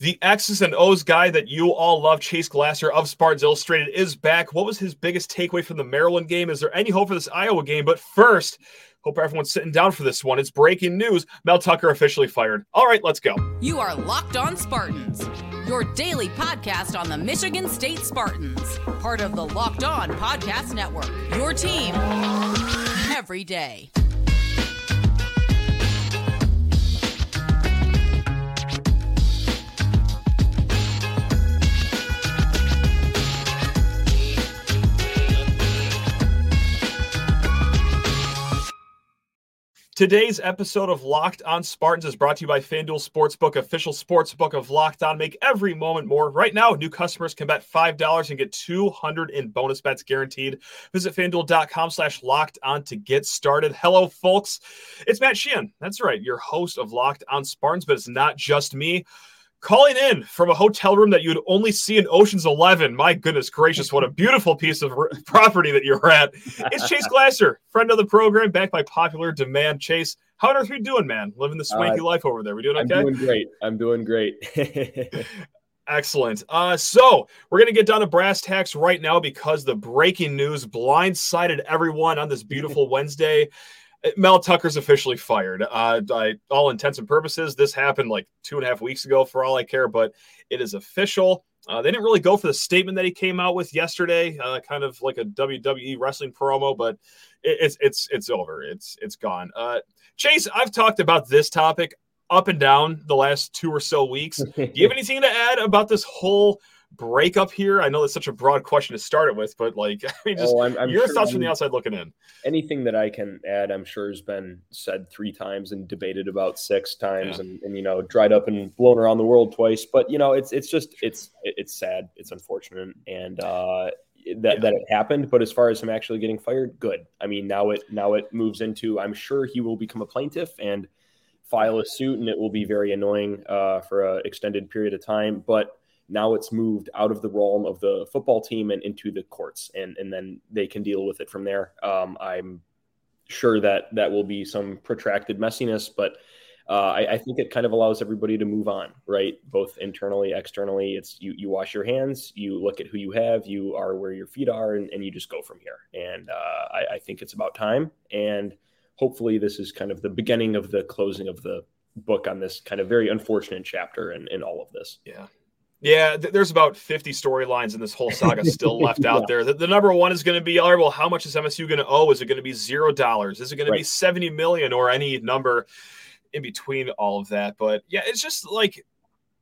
The X's and O's guy that you all love, Chase Glasser of Spartans Illustrated, is back. What was his biggest takeaway from the Maryland game? Is there any hope for this Iowa game? But first, hope everyone's sitting down for this one. It's breaking news. Mel Tucker officially fired. All right, let's go. You are Locked On Spartans, your daily podcast on the Michigan State Spartans, part of the Locked On Podcast Network. Your team every day. Today's episode of Locked On Spartans is brought to you by FanDuel Sportsbook, official sportsbook of Locked On. Make every moment more. Right now, new customers can bet $5 and get 200 in bonus bets guaranteed. Visit fanduel.com slash locked on to get started. Hello, folks. It's Matt Sheehan. That's right, your host of Locked On Spartans, but it's not just me calling in from a hotel room that you'd only see in Ocean's 11. My goodness gracious, what a beautiful piece of property that you're at. It's Chase Glasser, friend of the program, backed by popular demand. Chase, how on earth are you doing, man? Living the swanky uh, life over there. We doing okay? I'm doing great. I'm doing great. Excellent. Uh, so we're going to get down to brass tacks right now because the breaking news blindsided everyone on this beautiful Wednesday. Mel Tucker's officially fired. Uh, by all intents and purposes, this happened like two and a half weeks ago, for all I care, but it is official. Uh, they didn't really go for the statement that he came out with yesterday, uh, kind of like a WWE wrestling promo, but it, it's it's it's over. It's it's gone. Uh, Chase, I've talked about this topic up and down the last two or so weeks. Do you have anything to add about this whole breakup here? I know that's such a broad question to start it with, but like, I mean, just oh, I'm, I'm your sure thoughts from the outside looking in. Anything that I can add, I'm sure has been said three times and debated about six times, yeah. and, and you know, dried up and blown around the world twice. But you know, it's it's just it's it's sad, it's unfortunate, and uh, that yeah. that it happened. But as far as him actually getting fired, good. I mean, now it now it moves into. I'm sure he will become a plaintiff and file a suit, and it will be very annoying uh, for an extended period of time, but now it's moved out of the realm of the football team and into the courts, and and then they can deal with it from there. Um, I'm sure that that will be some protracted messiness, but uh, I, I, think it kind of allows everybody to move on, right? Both internally, externally. It's you you wash your hands, you look at who you have, you are where your feet are, and, and you just go from here. And uh, I, I think it's about time, and hopefully this is kind of the beginning of the closing of the book on this kind of very unfortunate chapter in, in all of this. Yeah. Yeah, th- there's about 50 storylines in this whole saga still left out there. The, the, number one is going to be, all right, well, how much is MSU going to owe? Is it going to be zero dollars? Is it going right. to be 70 million or any number in between all of that? But yeah, it's just like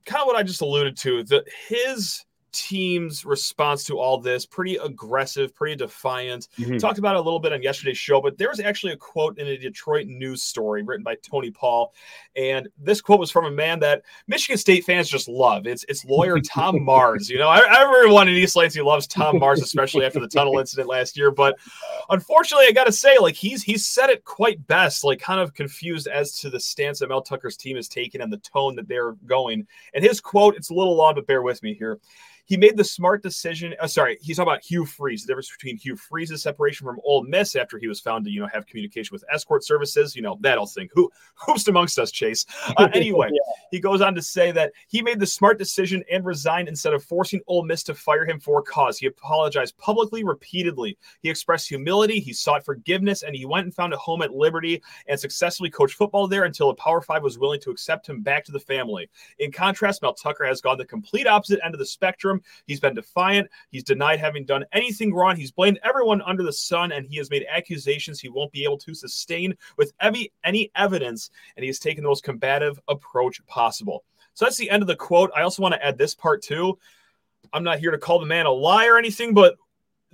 kind of what I just alluded to. That his team's response to all this pretty aggressive, pretty defiant. Mm-hmm. Talked about it a little bit on yesterday's show, but there's actually a quote in a Detroit news story written by Tony Paul, and this quote was from a man that Michigan State fans just love. It's it's lawyer Tom Mars. You know, everyone in East Lansing loves Tom Mars, especially after the tunnel incident last year. But unfortunately, I got to say, like he's he's said it quite best, like kind of confused as to the stance that Mel Tucker's team is taking and the tone that they're going. And his quote, it's a little long, but bear with me here he made the smart decision. Uh, sorry, he's talking about Hugh Freeze. The difference between Hugh Freeze's separation from Ole Miss after he was found to, you know, have communication with escort services. You know that whole thing. Who who's amongst us, Chase? Uh, anyway, yeah. he goes on to say that he made the smart decision and resigned instead of forcing Ole Miss to fire him for cause. He apologized publicly, repeatedly. He expressed humility. He sought forgiveness, and he went and found a home at Liberty and successfully coached football there until a Power Five was willing to accept him back to the family. In contrast, Mel Tucker has gone the complete opposite end of the spectrum He's been defiant. He's denied having done anything wrong. He's blamed everyone under the sun, and he has made accusations he won't be able to sustain with any, any evidence, and he has taken the most combative approach possible. So that's the end of the quote. I also want to add this part too. I'm not here to call the man a liar or anything, but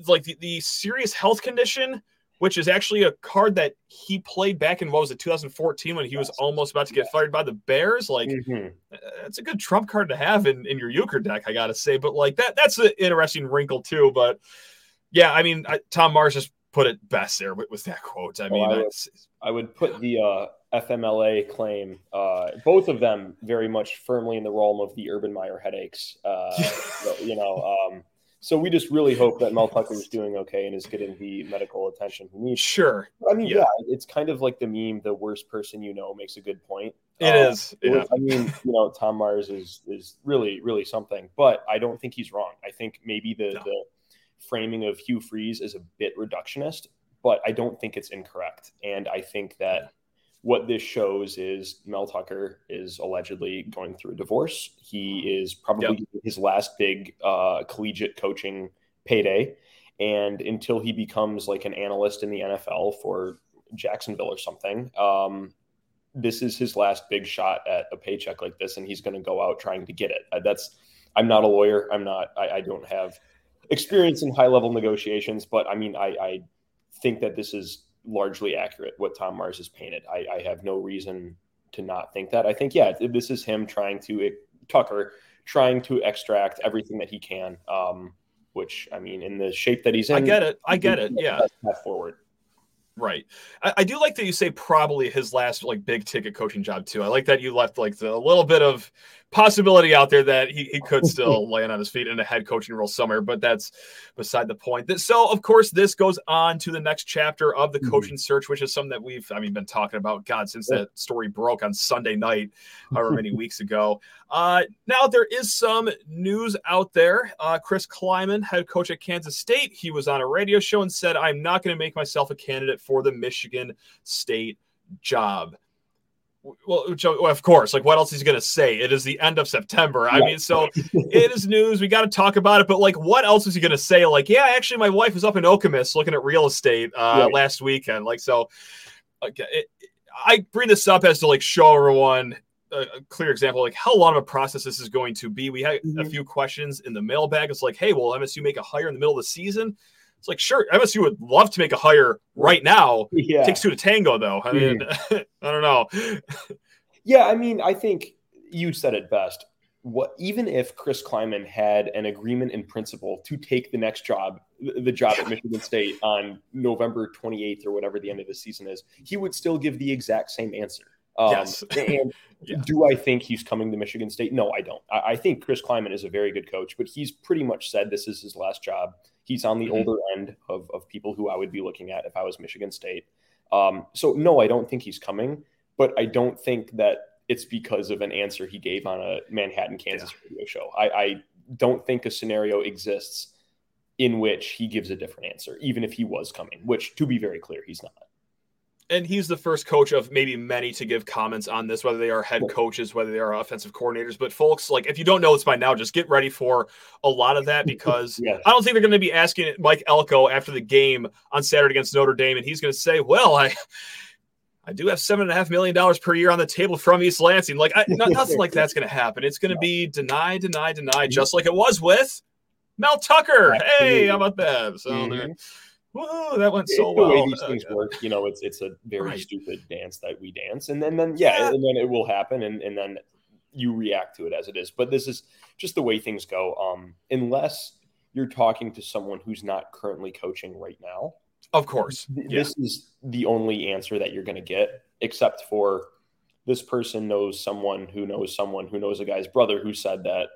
like the, the serious health condition which is actually a card that he played back in what was it 2014 when he was almost about to get fired by the Bears. Like mm-hmm. it's a good trump card to have in, in your euchre deck, I gotta say. But like that that's an interesting wrinkle too. But yeah, I mean I, Tom Mars just put it best there with, with that quote. I mean, I, would, I, would, put the uh, FMLA claim, uh, both of them very much firmly in the realm of the Urban Meyer headaches. Uh, you know. Um, So we just really hope that Mel Tucker is doing okay and is getting the medical attention he needs. Sure. I mean, yeah. yeah. it's kind of like the meme: "The worst person you know makes a good point." It um, is. Yeah. I mean, you know, Tom Mars is is really really something, but I don't think he's wrong. I think maybe the no. the framing of Hugh Freeze is a bit reductionist, but I don't think it's incorrect. And I think that what this shows is Mel Tucker is allegedly going through a divorce. He is probably yep. his last big uh, collegiate coaching payday. And until he becomes like an analyst in the NFL for Jacksonville or something, um, this is his last big shot at a paycheck like this, and he's going to go out trying to get it. Uh, that's I'm not a lawyer. I'm not. I, I don't have experience in high level negotiations, but I mean, I, I think that this is largely accurate what Tom Mars has painted. I, I, have no reason to not think that. I think, yeah, this is him trying to, Tucker, trying to extract everything that he can. Um, which, I mean, in the shape that he's in, I get it. I get it. Yeah. Forward. Right. I, I, do like that you say probably his last like big ticket coaching job too. I like that you left like the, a little bit of possibility out there that he, he could still land on his feet in a head coaching role somewhere, but that's beside the point. So of course this goes on to the next chapter of the mm-hmm. coaching search, which is something that we've I mean been talking about God since that story broke on Sunday night, however many weeks ago. Uh, now there is some news out there. Uh, Chris Klieman, head coach at Kansas State, he was on a radio show and said, "I'm not going to make myself a candidate for the Michigan State job." Well, of course, like what else is he going to say? It is the end of September. I mean, so it is news. We got to talk about it. But like, what else is he going to say? Like, yeah, actually, my wife was up in Okemos looking at real estate uh, right. last weekend. Like, so like, it, I bring this up as to like show everyone a, a, clear example, like how long of a process this is going to be. We had mm-hmm. a few questions in the mailbag. It's like, hey, will MSU make a hire in the middle of the season? It's like, sure, MSU would love to make a hire right now. Yeah. It takes two to tango, though. I mean, mm. I don't know. yeah, I mean, I think you said it best. What even if Chris Klieman had an agreement in principle to take the next job, the job at Michigan State on November 28th or whatever the end of the season is, he would still give the exact same answer. Um, yes. and yeah. do I think he's coming to Michigan State? No, I don't. I, I, think Chris Klieman is a very good coach, but he's pretty much said this is his last job. He's on the mm-hmm. older end of, of people who I would be looking at if I was Michigan State. Um, so, no, I don't think he's coming, but I don't think that it's because of an answer he gave on a Manhattan, Kansas yeah. radio show. I, I don't think a scenario exists in which he gives a different answer, even if he was coming, which, to be very clear, he's not and he's the first coach of maybe many to give comments on this, whether they are head coaches, whether they are offensive coordinators. But folks, like if you don't know this by now, just get ready for a lot of that because yeah. I don't think they're going to be asking Mike Elko after the game on Saturday against Notre Dame, and he's going to say, "Well, I." I do have seven and a half million dollars per year on the table from East Lansing. Like I, nothing like that's going to happen. It's going to be deny, deny, deny, just like it was with Mel Tucker. Hey, how about that? So mm-hmm whoa, that went so well. The way these things work, you know, it's it's a very right. stupid dance that we dance, and then then yeah, yeah, and then it will happen, and and then you react to it as it is. But this is just the way things go. Um, unless you're talking to someone who's not currently coaching right now, of course, th- yeah. this is the only answer that you're going to get, except for this person knows someone who knows someone who knows a guy's brother who said that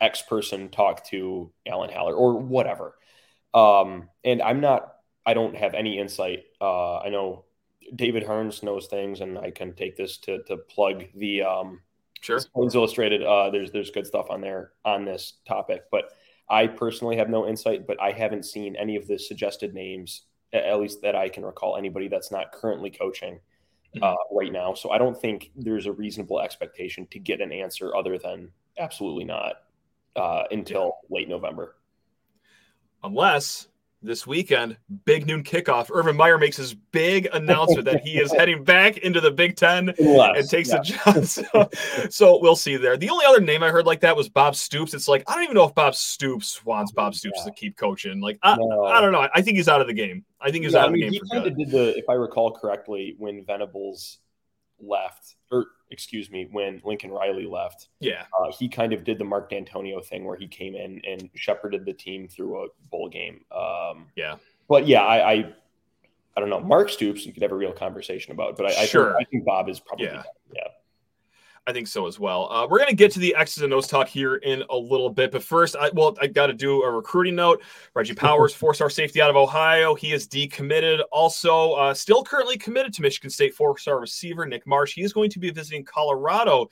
X person talked to Alan Haller or whatever. Um, and I'm not I don't have any insight. Uh, I know David Harns knows things, and I can take this to to plug the um, sure Sports Illustrated. Uh, there's there's good stuff on there on this topic, but I personally have no insight. But I haven't seen any of the suggested names, at least that I can recall, anybody that's not currently coaching mm-hmm. uh, right now. So I don't think there's a reasonable expectation to get an answer other than absolutely not uh, until yeah. late November, unless this weekend, big noon kickoff. Urban Meyer makes his big announcement that he is heading back into the Big Ten and takes yeah. a job. So, so, we'll see there. The only other name I heard like that was Bob Stoops. It's like I don't even know if Bob Stoops wants Bob Stoops yeah. to keep coaching. Like I, no. I, don't know. I think he's out of the game. I think he's yeah, out of the game. He kind of did the, if I recall correctly, when Venables left, or excuse me, when Lincoln Riley left, yeah, uh, he kind of did the Mark Dantonio thing where he came in and shepherded the team through a bowl game. Um, yeah, but yeah, I, I, I don't know. Mark Stoops, you could have a real conversation about, but I, sure. I, think, I think Bob is probably yeah. yeah. I think so as well. Uh, we're going to get to the X's and O's talk here in a little bit, but first, I, well, I got to do a recruiting note. Reggie Powers, four-star safety out of Ohio, he is decommitted. Also, uh, still currently committed to Michigan State, four-star receiver Nick Marsh. He is going to be visiting Colorado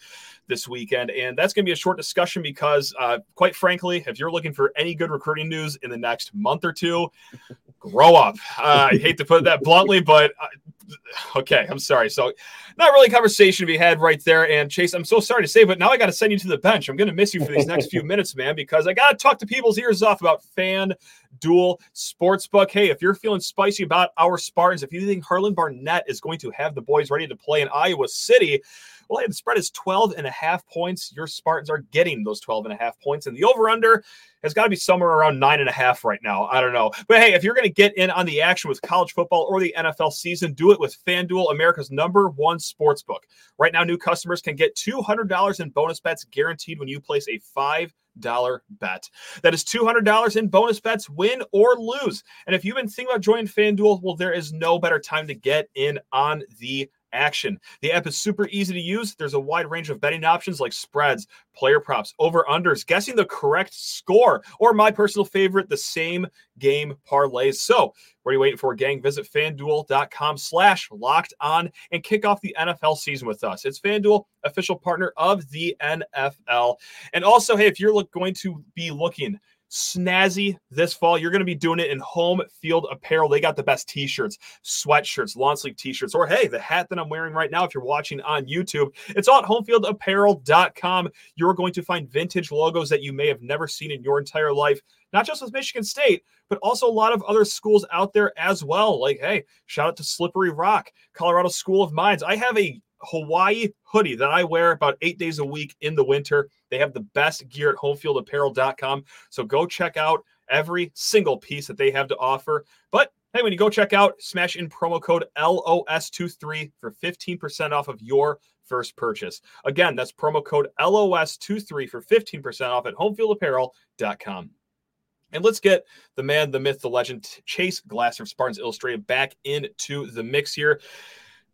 this weekend, and that's going to be a short discussion because, uh, quite frankly, if you're looking for any good recruiting news in the next month or two, grow up. Uh, I hate to put that bluntly, but uh, okay, I'm sorry. So, not really conversation to be had right there. And Chase, I'm so sorry to say, but now I got to send you to the bench. I'm going to miss you for these next few minutes, man, because I got to talk to people's ears off about fan duel sportsbook. Hey, if you're feeling spicy about our Spartans, if you think Harlon Barnett is going to have the boys ready to play in Iowa City, the spread is 12 and a half points. Your Spartans are getting those 12 and a half points, and the over under has got to be somewhere around nine and a half right now. I don't know. But hey, if you're going to get in on the action with college football or the NFL season, do it with FanDuel, America's number one sports book. Right now, new customers can get $200 in bonus bets guaranteed when you place a five dollar bet. That is $200 in bonus bets, win or lose. And if you've been thinking about joining FanDuel, well, there is no better time to get in on the action. The app is super easy to use. There's a wide range of betting options like spreads, player props, over unders, guessing the correct score, or my personal favorite, the same game parlays. So, what are you waiting for, gang? Visit fanduel.com slash locked on and kick off the NFL season with us. It's FanDuel, official partner of the NFL. And also, hey, if you're look, going to be looking snazzy this fall. You're going to be doing it in home field apparel. They got the best t shirts, sweatshirts, long sleeve t shirts, or hey, the hat that I'm wearing right now, if you're watching on YouTube, it's all at homefieldapparel.com. You're going to find vintage logos that you may have never seen in your entire life, not just with Michigan State, but also a lot of other schools out there as well. Like, hey, shout out to Slippery Rock, Colorado School of Mines. I have a Hawaii hoodie that I wear about eight days a week in the winter. They have the best gear at homefieldapparel.com. So go check out every single piece that they have to offer. But hey, when you go check out, smash in promo code LOS23 for 15% off of your first purchase. Again, that's promo code LOS23 for 15% off at homefieldapparel.com. And let's get the man, the myth, the legend, Chase Glasser of Spartans Illustrated back into the mix here.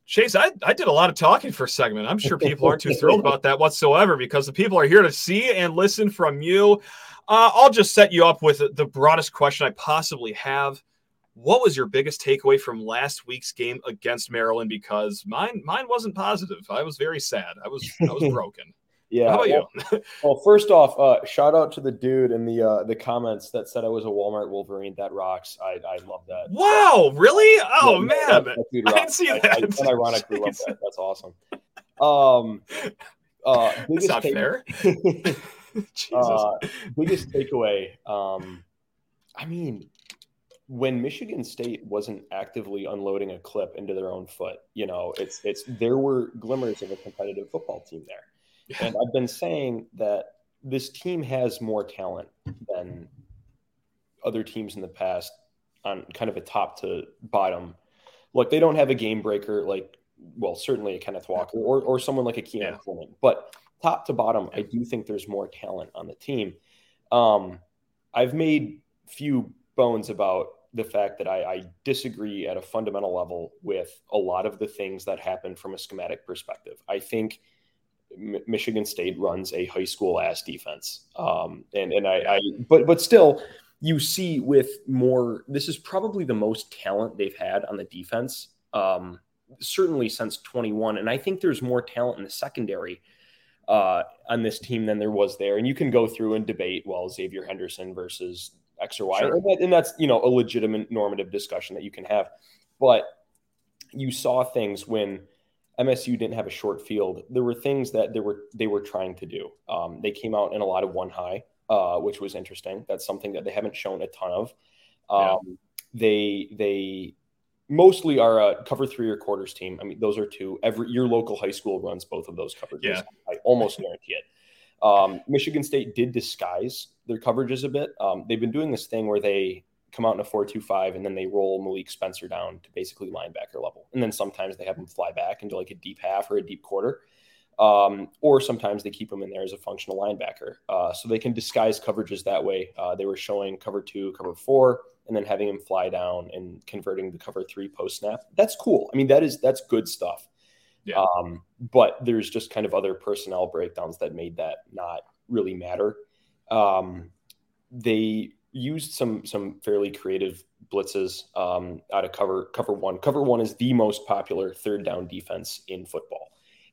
Chase, I, I did a lot of talking for a segment. I'm sure people aren't too thrilled about that whatsoever because the people are here to see and listen from you. Uh, I'll just set you up with the broadest question I possibly have. What was your biggest takeaway from last week's game against Maryland? Because mine mine wasn't positive. I was very sad. I was I was broken. Yeah. How about well, you? well, first off, uh, shout out to the dude in the uh, the comments that said I was a Walmart Wolverine. That rocks. I, I love that. Wow, really? Oh man, that, that I didn't see I, that. I, I ironically love that. That's awesome. Um, uh, That's not take- fair. Jesus. uh, biggest takeaway. Um, I mean, when Michigan State wasn't actively unloading a clip into their own foot, you know, it's it's there were glimmers of a competitive football team there. And I've been saying that this team has more talent than other teams in the past on kind of a top to bottom. Look, they don't have a game breaker like, well, certainly a Kenneth Walker or, or someone like a Keon Yeah. But top to bottom, I do think there's more talent on the team. Um, I've made few bones about the fact that I, I disagree at a fundamental level with a lot of the things that happen from a schematic perspective. I think M- Michigan State runs a high school ass defense, um, and and I, I but but still, you see with more. This is probably the most talent they've had on the defense, um, certainly since 21. And I think there's more talent in the secondary uh, on this team than there was there. And you can go through and debate, well, Xavier Henderson versus X or Y, Sure. and, that, and that's you know a legitimate normative discussion that you can have. But you saw things when MSU didn't have a short field. There were things that they were they were trying to do. Um, they came out in a lot of one high, uh, which was interesting. That's something that they haven't shown a ton of. Um, They they mostly are a cover three or quarters team. I mean, those are two. Every your local high school runs both of those coverages. Yeah. I almost guarantee it. Um, Michigan State did disguise their coverages a bit. Um, they've been doing this thing where they come out in a four-two-five and then they roll Malik Spencer down to basically linebacker level, and then sometimes they have him fly back into like a deep half or a deep quarter. Um, or sometimes they keep him in there as a functional linebacker. Uh, so they can disguise coverages that way. Uh, they were showing cover two, cover four, and then having him fly down and converting the cover three post snap. That's cool. I mean, that is that's good stuff. Yeah. Um, but there's just kind of other personnel breakdowns that made that not really matter. Um, they used some some fairly creative blitzes um, out of cover cover one. Cover one is the most popular third down defense in football,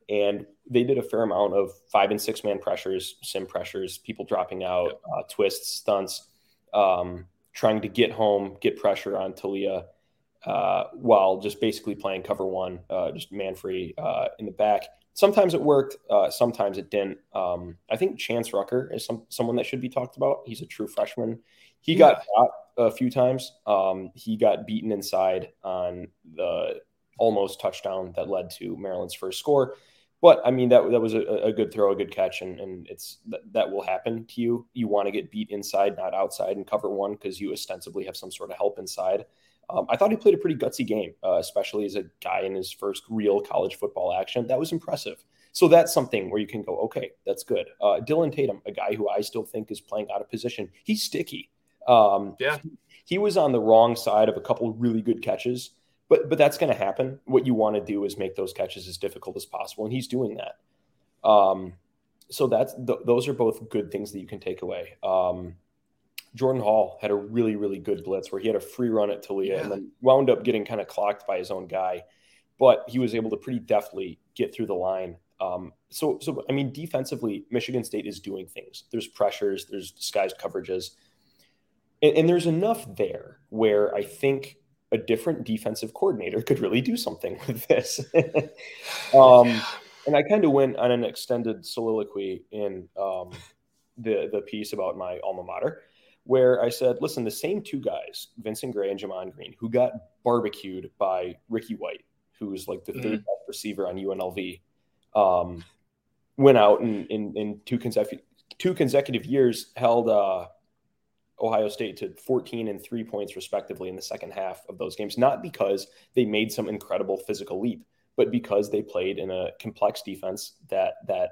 and they did a fair amount of five and six man pressures, sim pressures, people dropping out, uh, twists, stunts, um, trying to get home, get pressure on Taulia. Uh, while just basically playing cover one, uh, just man free uh, in the back. Sometimes it worked, uh, sometimes it didn't. Um, I think Chance Rucker is some, someone that should be talked about. He's a true freshman. He yeah. got caught a few times. Um, he got beaten inside on the almost touchdown that led to Maryland's first score. But I mean, that that was a, a good throw, a good catch, and, and it's that, that will happen to you. You want to get beat inside, not outside, and cover one because you ostensibly have some sort of help inside. Um, I thought he played a pretty gutsy game, uh, especially as a guy in his first real college football action. That was impressive. So that's something where you can go, okay, that's good. Uh, Dillon Tatum, a guy who I still think is playing out of position, he's sticky. Um, yeah, he was on the wrong side of a couple really good catches, but but that's going to happen. What you want to do is make those catches as difficult as possible, and he's doing that. Um, so that's th- those are both good things that you can take away. Um, Jordan Hall had a really really good blitz where he had a free run at Taulia yeah. and then wound up getting kind of clocked by his own guy, but he was able to pretty deftly get through the line. Um, so so I mean defensively, Michigan State is doing things. There's pressures, there's disguised coverages and, and there's enough there where I think a different defensive coordinator could really do something with this. um, and I kind of went on an extended soliloquy in um, the the piece about my alma mater, where I said, "Listen, the same two guys, Vincent Gray and Gemon Green, who got barbecued by Ricky White, who was like the mm-hmm. third best receiver on UNLV, um, went out and in, in two consecutive two consecutive years held uh, Ohio State to 14 and three points, respectively, in the second half of those games, not because they made some incredible physical leap, but because they played in a complex defense that that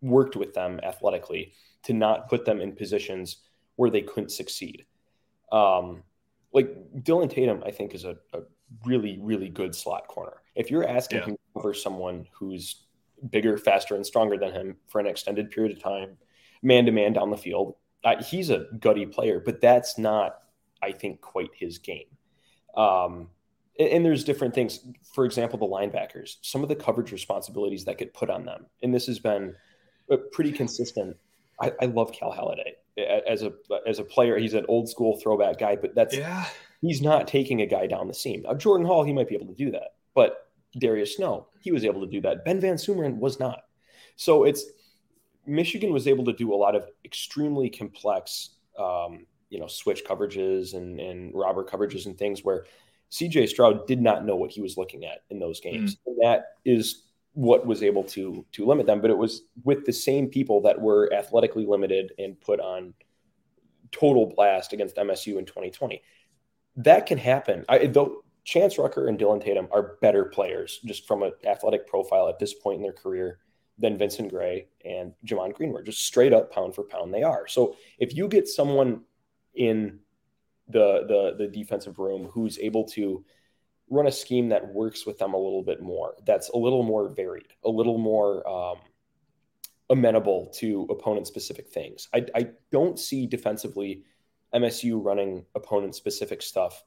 worked with them athletically to not put them in positions where they couldn't succeed. Um, like Dillon Tatum, I think is a, a, really, really good slot corner. If you're asking yeah. him to cover someone who's bigger, faster, and stronger than him for an extended period of time, man to man down the field, uh, he's a gutty player, but that's not, I think, quite his game. Um, and, and, there's different things. For example, the linebackers, some of the coverage responsibilities that get put on them, and this has been pretty consistent. I, I love Cal Haladay as a as a player. He's an old school throwback guy, but that's yeah. He's not taking a guy down the seam. Now, Jordan Hall, he might be able to do that, but Darius Snow, he was able to do that. Ben Van Sumeren was not. So it's Michigan was able to do a lot of extremely complex, um, you know, switch coverages and, and robber coverages and things where CJ Stroud did not know what he was looking at in those games. Mm. And that is what was able to to limit them. But it was with the same people that were athletically limited and put on total blast against MSU in 2020. That can happen. I, though Chance Rucker and Dillon Tatum are better players just from an athletic profile at this point in their career than Vincent Gray and Gemon Greenwood. Just straight up pound for pound, they are. So if you get someone in the the the defensive room who's able to run a scheme that works with them a little bit more, that's a little more varied, a little more um, amenable to opponent specific things. I, I don't see defensively MSU running opponent specific stuff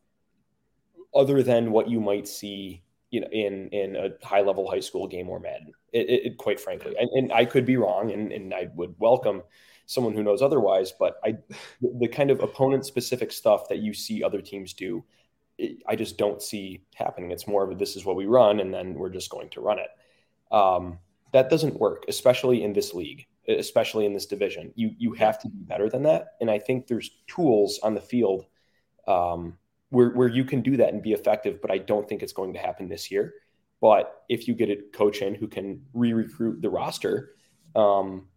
other than what you might see you know, in in a high level high school game or Madden. It, it, quite frankly, and, and, I could be wrong, and, and I would welcome someone who knows otherwise. But I, the kind of opponent specific stuff that you see other teams do, I just don't see happening. It's more of a, this is what we run, and then we're just going to run it. Um, that doesn't work, especially in this league, especially in this division. You you have to be better than that, and I think there's tools on the field. Um, where, where you can do that and be effective, but I don't think it's going to happen this year. But if you get a coach in who can re-recruit the roster, um,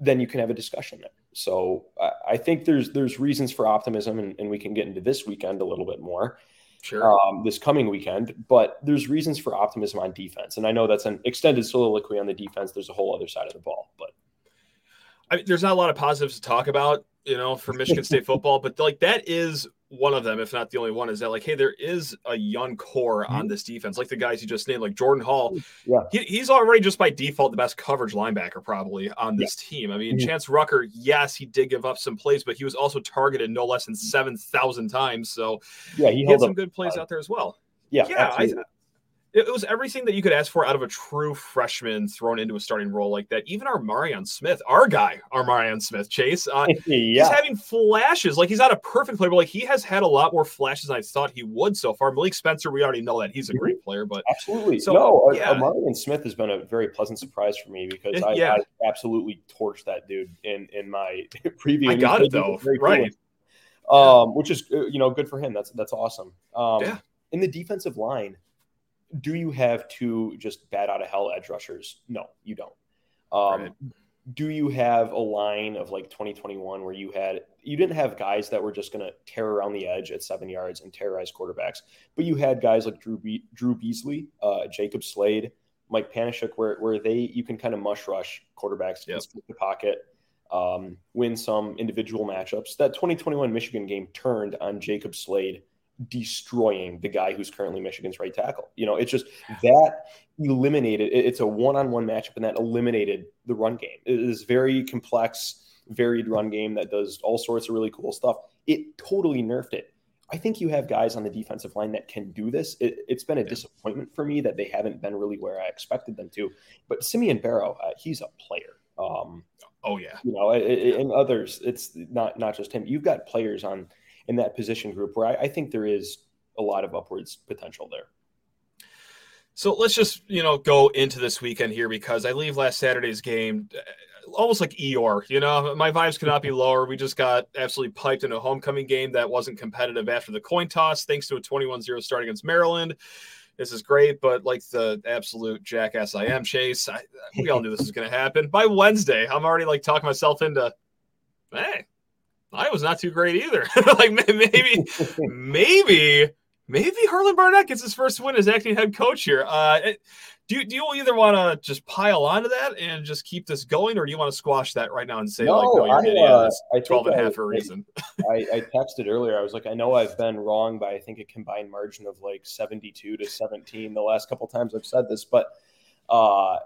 then you can have a discussion there. So I, I think there's there's reasons for optimism, and, and, we can get into this weekend a little bit more. Sure. Um, this coming weekend, but there's reasons for optimism on defense, and I know that's an extended soliloquy on the defense. There's a whole other side of the ball, but I mean, there's not a lot of positives to talk about, you know, for Michigan State football, but like that is one of them, if not the only one, is that like, hey, there is a young core mm-hmm. on this defense, like the guys you just named, like Jordan Hall. Yeah, he, he's already just by default the best coverage linebacker probably on this yeah. team. I mean, mm-hmm. Chance Rucker, yes, he did give up some plays, but he was also targeted no less than seven thousand times. So yeah, he, he had some good plays out there as well. Yeah, yeah. I, it was everything that you could ask for out of a true freshman thrown into a starting role like that. Even our Marion Smith, our guy, our Marion Smith, Chase, uh, yeah. he's having flashes. Like he's not a perfect player, but like he has had a lot more flashes than I thought he would so far. Malik Spencer, we already know that he's a mm-hmm. great player, but absolutely. So, no, yeah. Marion Smith has been a very pleasant surprise for me because I, yeah. I absolutely torched that dude in in my preview. I got it though, right? Cool. Um, which is uh, you know good for him. That's that's awesome. Um, yeah. In the defensive line do you have two just bad out of hell edge rushers? No, you don't. Um, right. Do you have a line of like 2021 where you had you didn't have guys that were just going to tear around the edge at seven yards and terrorize quarterbacks, but you had guys like Drew Be- Drew Beasley, uh, Jacob Slade, Mike Panasiuk, where where they you can kind of mush rush quarterbacks, yep. the pocket, um, win some individual matchups. That 2021 Michigan game turned on Jacob Slade destroying the guy who's currently Michigan's right tackle. You know, it's just that eliminated. It's a one-on-one matchup, and that eliminated the run game. It is very complex, varied run game that does all sorts of really cool stuff. It totally nerfed it. I think you have guys on the defensive line that can do this. It, has been a disappointment for me that they haven't been really where I expected them to. But Simeon Barrow, uh, he's a player. Um, oh yeah, you know, and others. It's not not just him. You've got players on in that position group where I, I think there is a lot of upwards potential there. So let's just you know go into this weekend here because I leave last Saturday's game uh, almost like Eeyore. You know, my vibes could not be lower. We just got absolutely piped in a homecoming game that wasn't competitive after the coin toss, thanks to a 21-0 start against Maryland. This is great, but like the absolute jackass I am, Chase, I, we all knew this was going to happen. By Wednesday, I'm already like talking myself into, hey, I was not too great either. like maybe, maybe, maybe Harlon Barnett gets his first win as acting head coach here. Uh, do you, do you either want to just pile onto that and just keep this going, or do you want to squash that right now and say, no, like, no, you're I, an uh, I 12 and a half for a reason? I, I texted earlier. I was like, I know I've been wrong by, I think, a combined margin of like 72 to 17 the last couple times I've said this, but uh,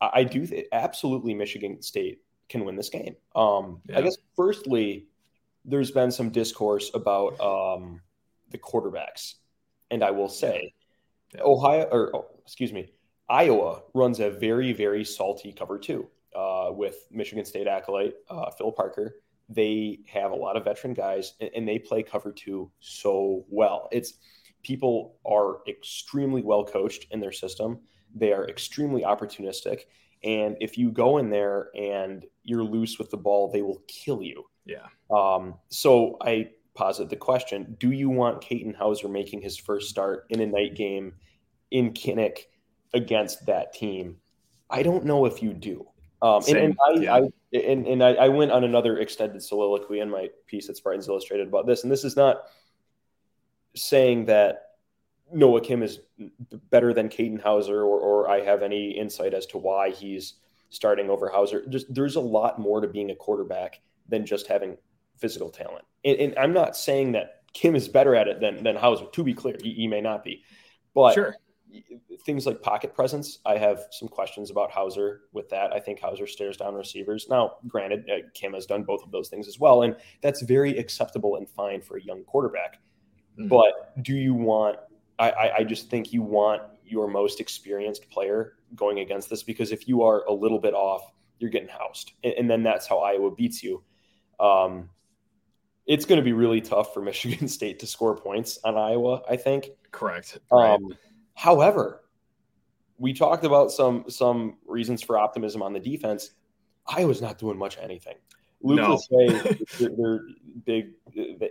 I do th- absolutely Michigan State can win this game. Um, yeah. I guess, firstly, there's been some discourse about um, the quarterbacks, and I will say, yeah. Ohio or oh, excuse me, Iowa runs a very very salty cover two uh, with Michigan State acolyte uh, Phil Parker. They have a lot of veteran guys, and, and they play cover two so well. It's people are extremely well coached in their system. They are extremely opportunistic. And if you go in there and you're loose with the ball, they will kill you. Yeah. Um, so I posit the question: Do you want Katin Houser making his first start in a night game in Kinnick against that team? I don't know if you do. Um, and, and, I, yeah. I, and, and I, I, went on another extended soliloquy in my piece at Spartans Illustrated about this, and this is not saying that Noah Kim is better than Katin Houser or, or I have any insight as to why he's starting over Houser. Just there's a lot more to being a quarterback than just having physical talent. And, and, I'm not saying that Kim is better at it than than Houser. To be clear, he, he may not be, but sure. things like pocket presence, I have some questions about Houser with that. I think Houser stares down receivers. Now, granted, uh, Kim has done both of those things as well, and that's very acceptable and fine for a young quarterback. Mm-hmm. But do you want? I, I, I just think you want your most experienced player going against this because if you are a little bit off, you're getting housed, and, and then that's how Iowa beats you. Um, it's going to be really tough for Michigan State to score points on Iowa. I think. Correct. Right. Um, however, we talked about some some reasons for optimism on the defense. Iowa's not doing much of anything. Luke no. their, their big,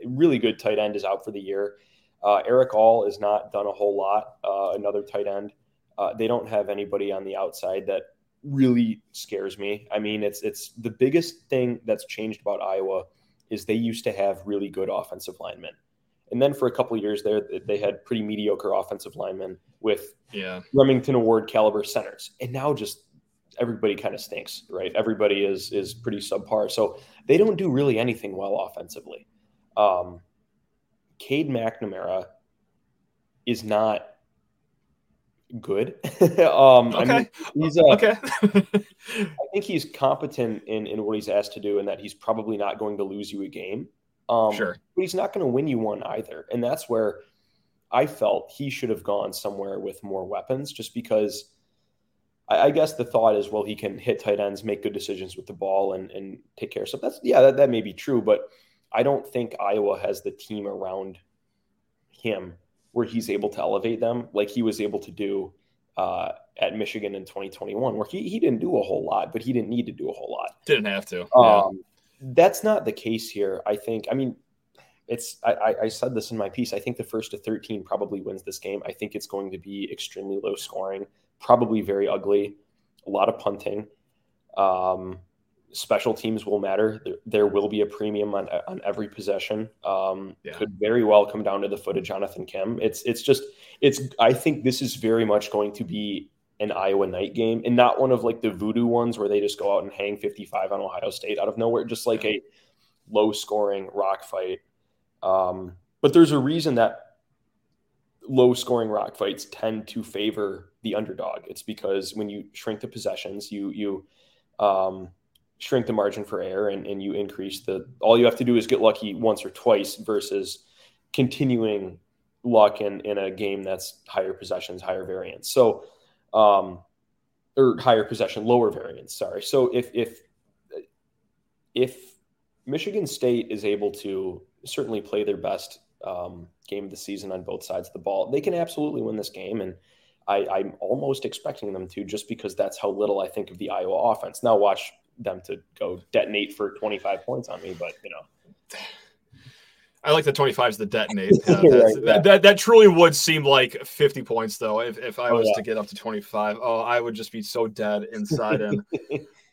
really good tight end is out for the year. Uh, Erick All has not done a whole lot. Uh, another tight end. Uh, they don't have anybody on the outside that really scares me. I mean, it's it's the biggest thing that's changed about Iowa is they used to have really good offensive linemen. And then for a couple years there, they had pretty mediocre offensive linemen with yeah. Remington Award caliber centers. And now just everybody kind of stinks, right? Everybody is is pretty subpar. So they don't do really anything well offensively. Um, Cade McNamara is not good. um, okay. I mean, he's uh, okay. I think he's competent in, in what he's asked to do, and that he's probably not going to lose you a game. Um, sure, but he's not going to win you one either, and that's where I felt he should have gone somewhere with more weapons, just because. I, I guess the thought is, well, he can hit tight ends, make good decisions with the ball, and and take care of stuff. That's yeah, that, that may be true, but I don't think Iowa has the team around him where he's able to elevate them like he was able to do uh, at Michigan in 2021, where he, he didn't do a whole lot, but he didn't need to do a whole lot. Didn't have to. Um, yeah. That's not the case here. I think, I mean, it's, I, I said this in my piece. I think the first to 13 probably wins this game. I think it's going to be extremely low scoring, probably very ugly, a lot of punting. Um, special teams will matter. There, there, will be a premium on, on every possession. Um, yeah. Could very well come down to the foot of Jonathan Kim. It's it's just it's. I think this is very much going to be an Iowa night game, and not one of like the voodoo ones where they just go out and hang 55 on Ohio State out of nowhere. Just like a low scoring rock fight. Um, but there's a reason that low scoring rock fights tend to favor the underdog. It's because when you shrink the possessions, you you um, shrink the margin for error and, and you increase the all you have to do is get lucky once or twice versus continuing luck in, in a game that's higher possessions, higher variance. So um or higher possession, lower variance, sorry. So if if if Michigan State is able to certainly play their best um, game of the season on both sides of the ball, they can absolutely win this game. And I, I'm almost expecting them to just because that's how little I think of the Iowa offense. Now watch them to go detonate for 25 points on me, but you know. I like the 25 is the detonate. Uh, right, that, yeah. that, that truly would seem like 50 points though. If, if I oh, was yeah. to get up to 25, oh, I would just be so dead inside. And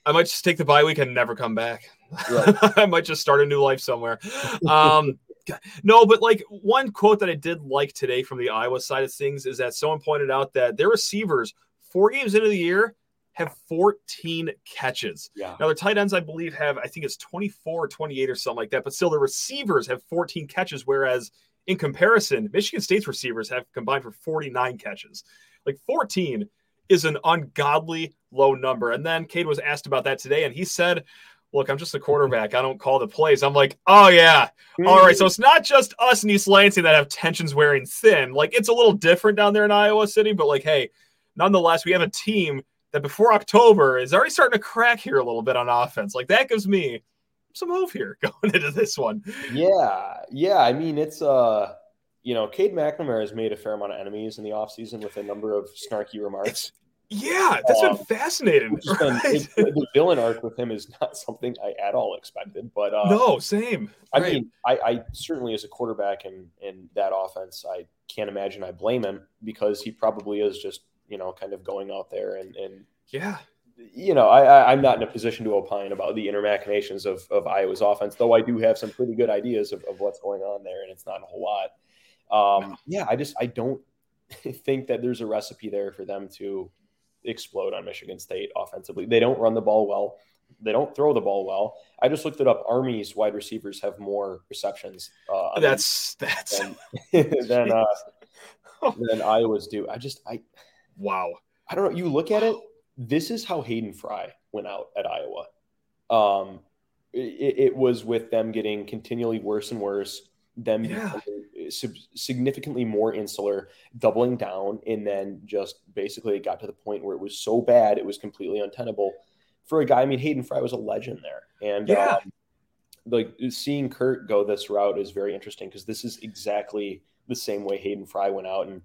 I might just take the bye week and never come back. Right. I might just start a new life somewhere. Um, no, but like one quote that I did like today from the Iowa side of things is that someone pointed out that their receivers four games into the year have 14 catches. Yeah. Now, their tight ends, I believe, have, I think it's 24 or 28 or something like that, but still the receivers have 14 catches, whereas in comparison, Michigan State's receivers have combined for 49 catches. Like 14 is an ungodly low number. And then Cade was asked about that today, and he said, Look, I'm just a quarterback. I don't call the plays. I'm like, oh yeah. All right. So it's not just us in East Lansing that have tensions wearing thin. Like it's a little different down there in Iowa City, but like, hey, nonetheless, we have a team that before October is already starting to crack here a little bit on offense. Like that gives me some hope here going into this one. Yeah. Yeah. I mean, it's uh you know, Cade McNamara has made a fair amount of enemies in the offseason with a number of snarky remarks. It's, yeah, that's um, been fascinating. Right? Been, it, the villain arc with him is not something I at all expected. But uh, no, same. I right. mean, I, I, certainly as a quarterback in in that offense, I can't imagine I blame him because he probably is just you know, kind of going out there and, and yeah, you know, I, I'm not in a position to opine about the inner machinations of, of Iowa's offense, though I do have some pretty good ideas of, of what's going on there, and it's not a whole lot. Um, yeah, I just I don't think that there's a recipe there for them to explode on Michigan State offensively. They don't run the ball well. They don't throw the ball well. I just looked it up. Army's wide receivers have more receptions. Uh, that's that's than than, uh, than Iowa's do. I just I Wow. I don't know. You look at it. This is how Hayden Fry went out at Iowa. Um, it, it was with them getting continually worse and worse. Them yeah. significantly more insular, doubling down, and then just basically it got to the point where it was so bad it was completely untenable for a guy. I mean, Hayden Fry was a legend there, and yeah. Um, like seeing Kirk go this route is very interesting because this is exactly the same way Hayden Fry went out and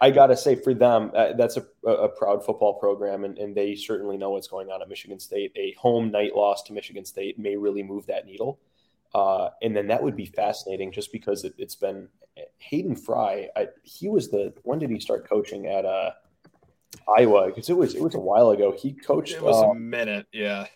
I gotta say, for them, uh, that's a, a, proud football program, and, and, they certainly know what's going on at Michigan State. A home night loss to Michigan State may really move that needle, uh, and then that would be fascinating, just because it, has been Hayden Fry. I, he was the when did he start coaching at uh, Iowa? Because it was it was a while ago. He coached. It was a um, minute, yeah.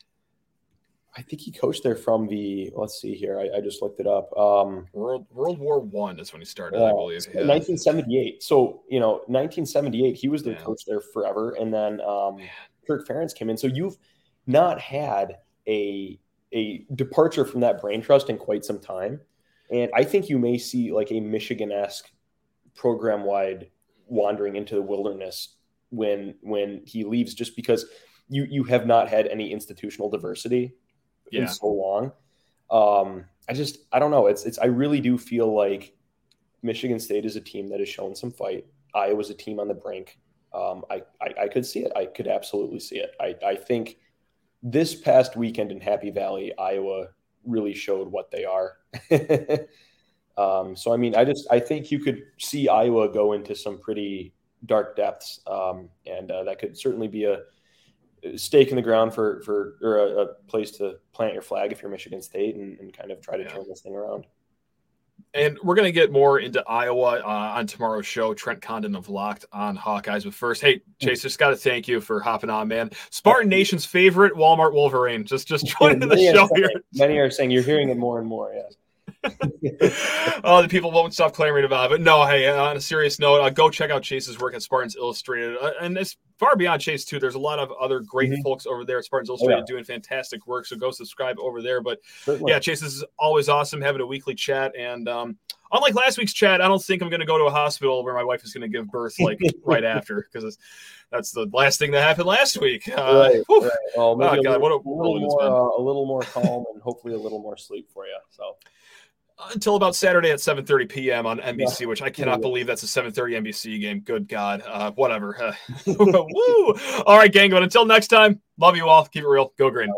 I think he coached there from the. Let's see here. I, I just looked it up. Um, World World War One is when he started, uh, I believe. Yeah. 1978. So you know, 1978. He was the yeah. coach there forever, and then um, Kirk Ferentz came in. So you've not had a a departure from that brain trust in quite some time. And I think you may see like a Michigan esque program wide wandering into the wilderness when when he leaves, just because you you have not had any institutional diversity yeah. in so long. Um, I just I don't know. It's it's I really do feel like Michigan State is a team that has shown some fight. Iowa's a team on the brink. Um, I, I, I could see it. I could absolutely see it. I I think this past weekend in Happy Valley, Iowa really showed what they are. um, so I mean, I just I think you could see Iowa go into some pretty dark depths, um, and uh, that could certainly be a stake in the ground for for or a, a, place to plant your flag if you're Michigan State and, and kind of try to yeah. turn this thing around. And we're going to get more into Iowa uh, on tomorrow's show. Trent Condon of Locked on Hawkeyes. But first, hey, Chase, just got to thank you for hopping on, man. Spartan Nation's favorite Walmart Wolverine. Just just joining the show saying, here. Many are saying you're hearing it more and more. Yes. oh, the people won't stop clamoring about it. But no, hey, on a serious note, uh, go check out Chase's work at Spartans Illustrated. Uh, and it's far beyond Chase, too. There's a lot of other great mm-hmm. folks over there at Spartans Illustrated oh, yeah. doing fantastic work. So go subscribe over there. But Certainly. yeah, Chase, is always awesome having a weekly chat. And um, unlike last week's chat, I don't think I'm going to go to a hospital where my wife is going to give birth like right after because that's the last thing that happened last week. Uh, right, right. Well, oh, God, a, little, a, little more, uh, a little more calm and hopefully a little more sleep for you. So until about Saturday at 7:30 p.m. on NBC, yeah. which I cannot believe that's a 7:30 NBC game. Good God, uh, whatever. Woo! All right, gang. But until next time, love you all. Keep it real. Go green.